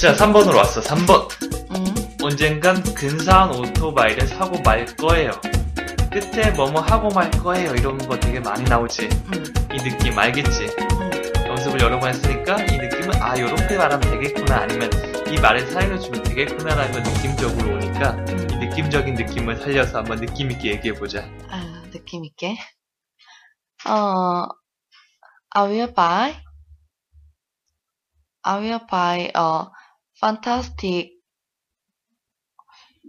자, 3번으로 왔어. 3번. 음, 언젠간 근사한 오토바이를 사고 말 거예요. 끝에 뭐뭐 하고 말 거예요. 이런 거 되게 많이 나오지. 음, 이 느낌 알겠지? 음. 연습을 여러 번 했으니까 이 느낌은 아 요렇게 말하면 되겠구나 아니면 이 말을 사용해주면 되겠구나라는 건 느낌적으로 오니까 음. 이 느낌적인 느낌을 살려서 한번 느낌있게 얘기해보자. 아, 느낌 있게. 어, I will buy. I will buy a fantastic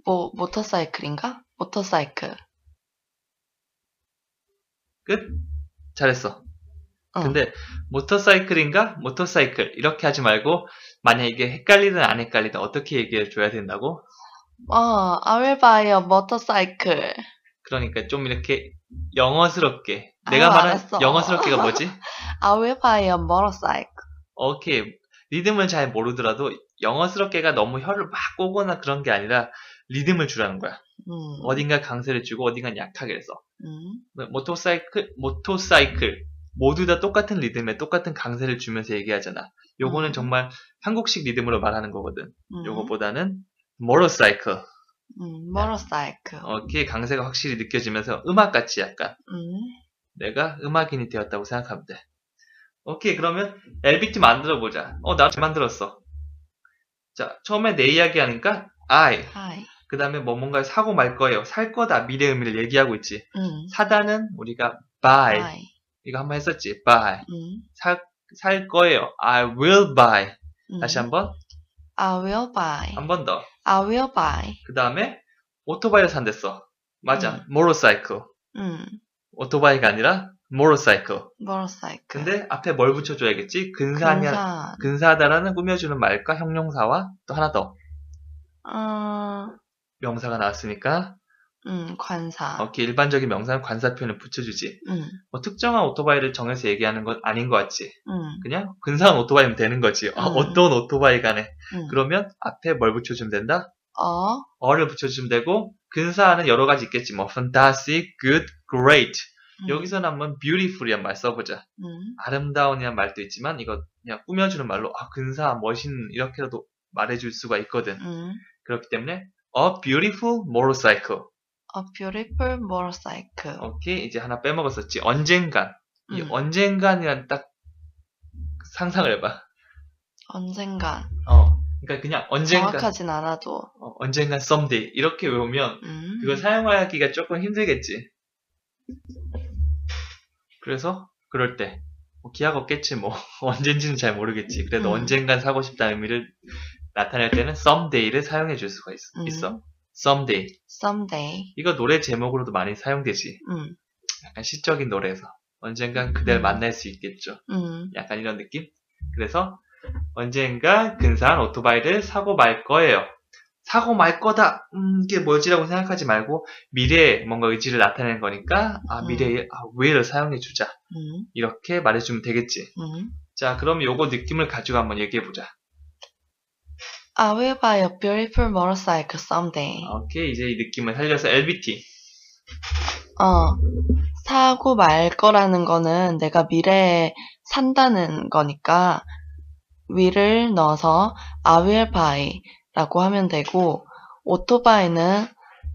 뭐 모터사이클인가? 모터사이클. 끝? 잘했어. 응. 근데 모터사이클인가? 모터사이클 이렇게 하지 말고 만약 이게 헷갈리든 안 헷갈리든 어떻게 얘기해 줘야 된다고? 어, I will buy a motorcycle. 그러니까 좀 이렇게 영어스럽게 아, 내가 말한 알았어. 영어스럽게가 뭐지? I will buy a motorcycle. 오케이 리듬을 잘 모르더라도 영어스럽게가 너무 혀를 막 꼬거나 그런 게 아니라 리듬을 주라는 거야. 음, 어딘가 강세를 주고 어딘가 약하게 해서 음, 모토사이클 모토사이클 모두 다 똑같은 리듬에 똑같은 강세를 주면서 얘기하잖아. 요거는 음. 정말 한국식 리듬으로 말하는 거거든. 음, 요거보다는 모터사이클 음, motorcycle. 오케이 강세가 확실히 느껴지면서 음악같이 약간 음, 내가 음악인이 되었다고 생각하면 돼. 오케이 그러면 LBT 만들어 보자. 어나잘 만들었어. 자 처음에 내 이야기 하니까 I hi. 그 다음에 뭐 뭔가 사고 말 거예요. 살 거다 미래 의미를 얘기하고 있지. 음, 사다는 우리가 buy buy. 이거 한번 했었지. buy 음, 살, 살 거예요. I will buy. 음. 다시 한번, I will buy. 한 번 더. I will buy. 그 다음에, 오토바이를 산댔어. 맞아. motorcycle. 음, 오토바이가 아니라, motorcycle. motorcycle. 근데 앞에 뭘 붙여줘야겠지? 근사하냐, 근사. 근사하다라는 꾸며주는 말과 형용사와 또 하나 더. 어, 명사가 나왔으니까, 음, 관사. 오케이. 일반적인 명사는 관사 표현을 붙여주지. 음, 뭐 특정한 오토바이를 정해서 얘기하는 건 아닌 것 같지. 음, 그냥 근사한 오토바이면 되는 거지. 아, 음. 어떤 오토바이 간에. 음. 그러면 앞에 뭘 붙여주면 된다? 어, 어를 붙여주면 되고 근사하는 여러 가지 있겠지 뭐 fantastic, good, great 음, 여기서는 한번 beautiful이란 말 써보자 음, 아름다운이란 말도 있지만 이거 그냥 꾸며주는 말로 아 근사한 멋있는 이렇게라도 말해줄 수가 있거든 음. 그렇기 때문에 a beautiful motorcycle A beautiful motorcycle. 오케이 이제 하나 빼먹었었지 언젠간 이 음. 언젠간이란 딱 상상을 해봐 언젠간. 어 그러니까 그냥 언젠간 정확하진 않아도. 어, 언젠간 someday 이렇게 외우면 음. 그거 사용하기가 조금 힘들겠지. 그래서 그럴 때 뭐 기약 없겠지 뭐 언젠지는 잘 모르겠지. 그래도 음. 언젠간 사고 싶다는 의미를 나타낼 때는 someday를 사용해 줄 수가 있, 음. 있어. someday someday. 이거 노래 제목으로도 많이 사용되지. 음, 약간 시적인 노래에서 언젠간 그댈 음. 만날 수 있겠죠. 음, 약간 이런 느낌. 그래서 언젠가 근사한 오토바이를 사고 말 거예요. 사고 말 거다. 음, 이게 뭐지라고 생각하지 말고 미래에 뭔가 의지를 나타내는 거니까 아 음. 미래에 아, will을 사용해 주자. 음, 이렇게 말해주면 되겠지. 음. 자, 그럼 요거 느낌을 가지고 한번 얘기해 보자. I will buy a beautiful motorcycle someday. 오케이, 이제 이 느낌을 살려서 LBT. 어, 사고 말 거라는 거는 내가 미래에 산다는 거니까 will을 넣어서 I will buy 라고 하면 되고 오토바이는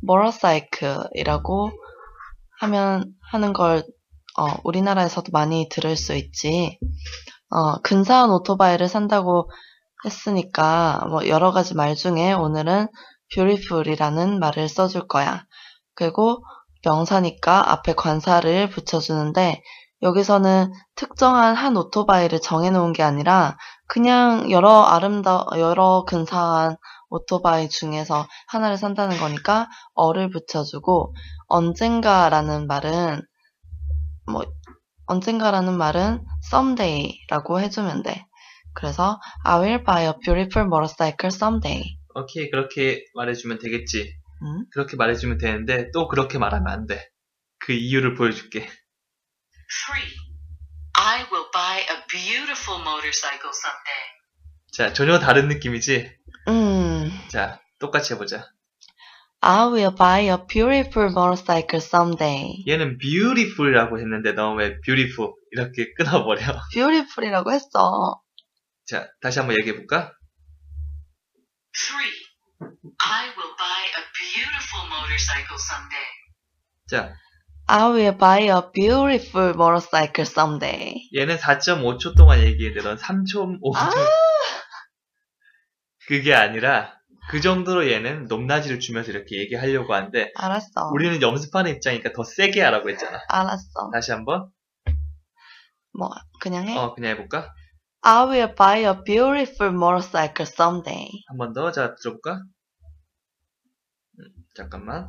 motorcycle이라고 하면 하는 걸 어, 우리나라에서도 많이 들을 수 있지. 어, 근사한 오토바이를 산다고 했으니까 뭐 여러 가지 말 중에 오늘은 beautiful이라는 말을 써줄 거야. 그리고 명사니까 앞에 관사를 붙여주는데 여기서는 특정한 한 오토바이를 정해놓은 게 아니라 그냥 여러 아름다 여러 근사한 오토바이 중에서 하나를 산다는 거니까 어를 붙여주고 언젠가라는 말은 뭐 언젠가라는 말은 someday라고 해주면 돼. 그래서 I will buy a beautiful motorcycle someday. 오케이, 그렇게 말해주면 되겠지. 음? 그렇게 말해주면 되는데 또 그렇게 말하면 안 돼. 그 이유를 보여줄게. 3. I will buy a beautiful motorcycle someday. 자, 전혀 다른 느낌이지? 음, 자, 똑같이 해보자. I will buy a beautiful motorcycle someday. 얘는 beautiful이라고 했는데 너 왜 beautiful 이렇게 끊어버려? beautiful이라고 했어. 자, 다시 한번 얘기해볼까? 3. I will buy a beautiful motorcycle someday. 자, I will buy a beautiful motorcycle someday. 얘는 4.5초 동안 얘기했는데 넌 3.5초. 아! 그게 아니라 그 정도로 얘는 높낮이를 주면서 이렇게 얘기하려고 하는데 알았어. 우리는 연습하는 입장이니까 더 세게 하라고 했잖아. 알았어. 다시 한번. 뭐 그냥 해. 어, 그냥 해볼까? I will buy a beautiful motorcycle someday. 한 번 더. 자, 들어볼까? 음, 잠깐만.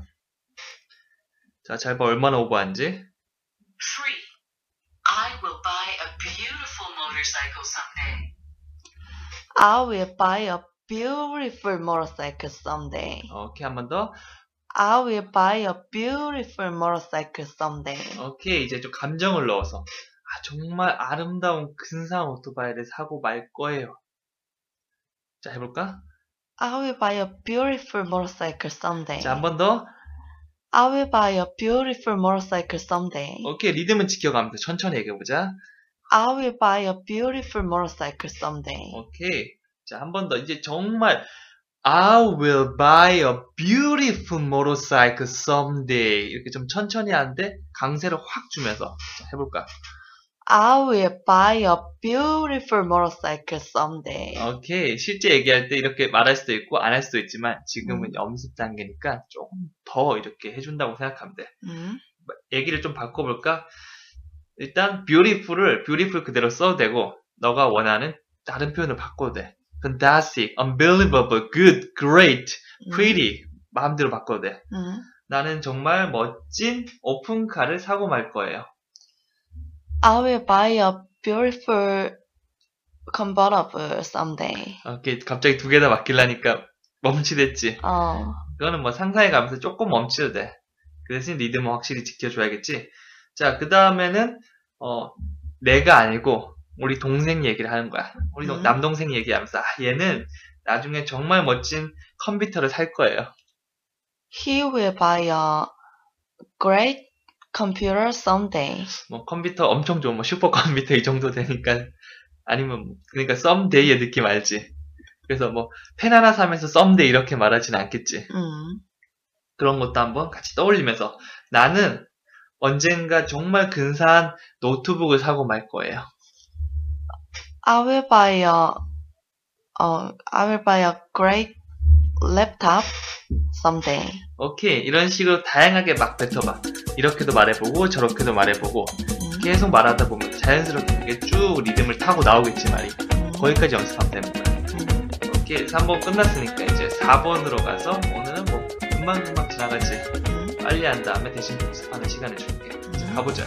자, 잘 봐. 얼마나 오버한지. 3. I will buy a beautiful motorcycle someday. I will buy a beautiful motorcycle someday. 오케이, 한 번 더. I will buy a beautiful motorcycle someday. 오케이, 이제 좀 감정을 넣어서. 아, 정말 아름다운 근사한 오토바이를 사고 말 거예요. 자, 해볼까? I will buy a beautiful motorcycle someday. 자, 한 번 더. I will buy a beautiful motorcycle someday. 오케이, 리듬은 지켜가면서 천천히 얘기해보자. I will buy a beautiful motorcycle someday. 오케이. 자, 한 번 더. 이제 정말 I will buy a beautiful motorcycle someday. 이렇게 좀 천천히 하는데 강세를 확 주면서 자, 해볼까? I will buy a beautiful motorcycle someday. 오케이. 실제 얘기할 때 이렇게 말할 수도 있고 안 할 수도 있지만 지금은 음. 연습 단계니까 조금 더 이렇게 해준다고 생각하면 돼. 음? 얘기를 좀 바꿔볼까? 일단 beautiful을 beautiful 그대로 써도 되고 너가 원하는 다른 표현을 바꿔도 돼. Fantastic, unbelievable, good, great, pretty 마음대로 바꿔도 돼. 음. 나는 정말 멋진 오픈카를 사고 말 거예요. I will buy a beautiful convertible someday. 이렇게 갑자기 두 개 다 맡기려니까 멈칫했지. 어, 그거는 뭐 상상해 가면서 조금 멈춰도 돼. 그 대신 리듬은 확실히 지켜줘야겠지. 자, 그 다음에는, 어, 내가 아니고, 우리 동생 얘기를 하는 거야. 우리 동- 음. 남동생 얘기하면서, 아, 얘는 나중에 정말 멋진 컴퓨터를 살 거예요. he will buy a great computer someday. 뭐 컴퓨터 엄청 좋은, 뭐 슈퍼 컴퓨터 이 정도 되니까, 아니면, 뭐, 그러니까 someday의 느낌 알지? 그래서 뭐, 펜 하나 사면서 someday 이렇게 말하진 않겠지. 음. 그런 것도 한번 같이 떠올리면서 나는 언젠가 정말 근사한 노트북을 사고 말 거예요. I will buy a, uh, I will buy a great laptop someday. 오케이 이런 식으로 다양하게 막 뱉어봐. 이렇게도 말해보고 저렇게도 말해보고 음. 계속 말하다 보면 자연스럽게 그게 쭉 리듬을 타고 나오겠지 말이. 음. 거기까지 연습하면. 음. 오케이 3번 끝났으니까 이제 4번으로 가서 오늘은 뭐 금방금방 지나가지. 음. 빨리 한 다음에 대신 복습하는 시간을 줄게. 자, 가보자.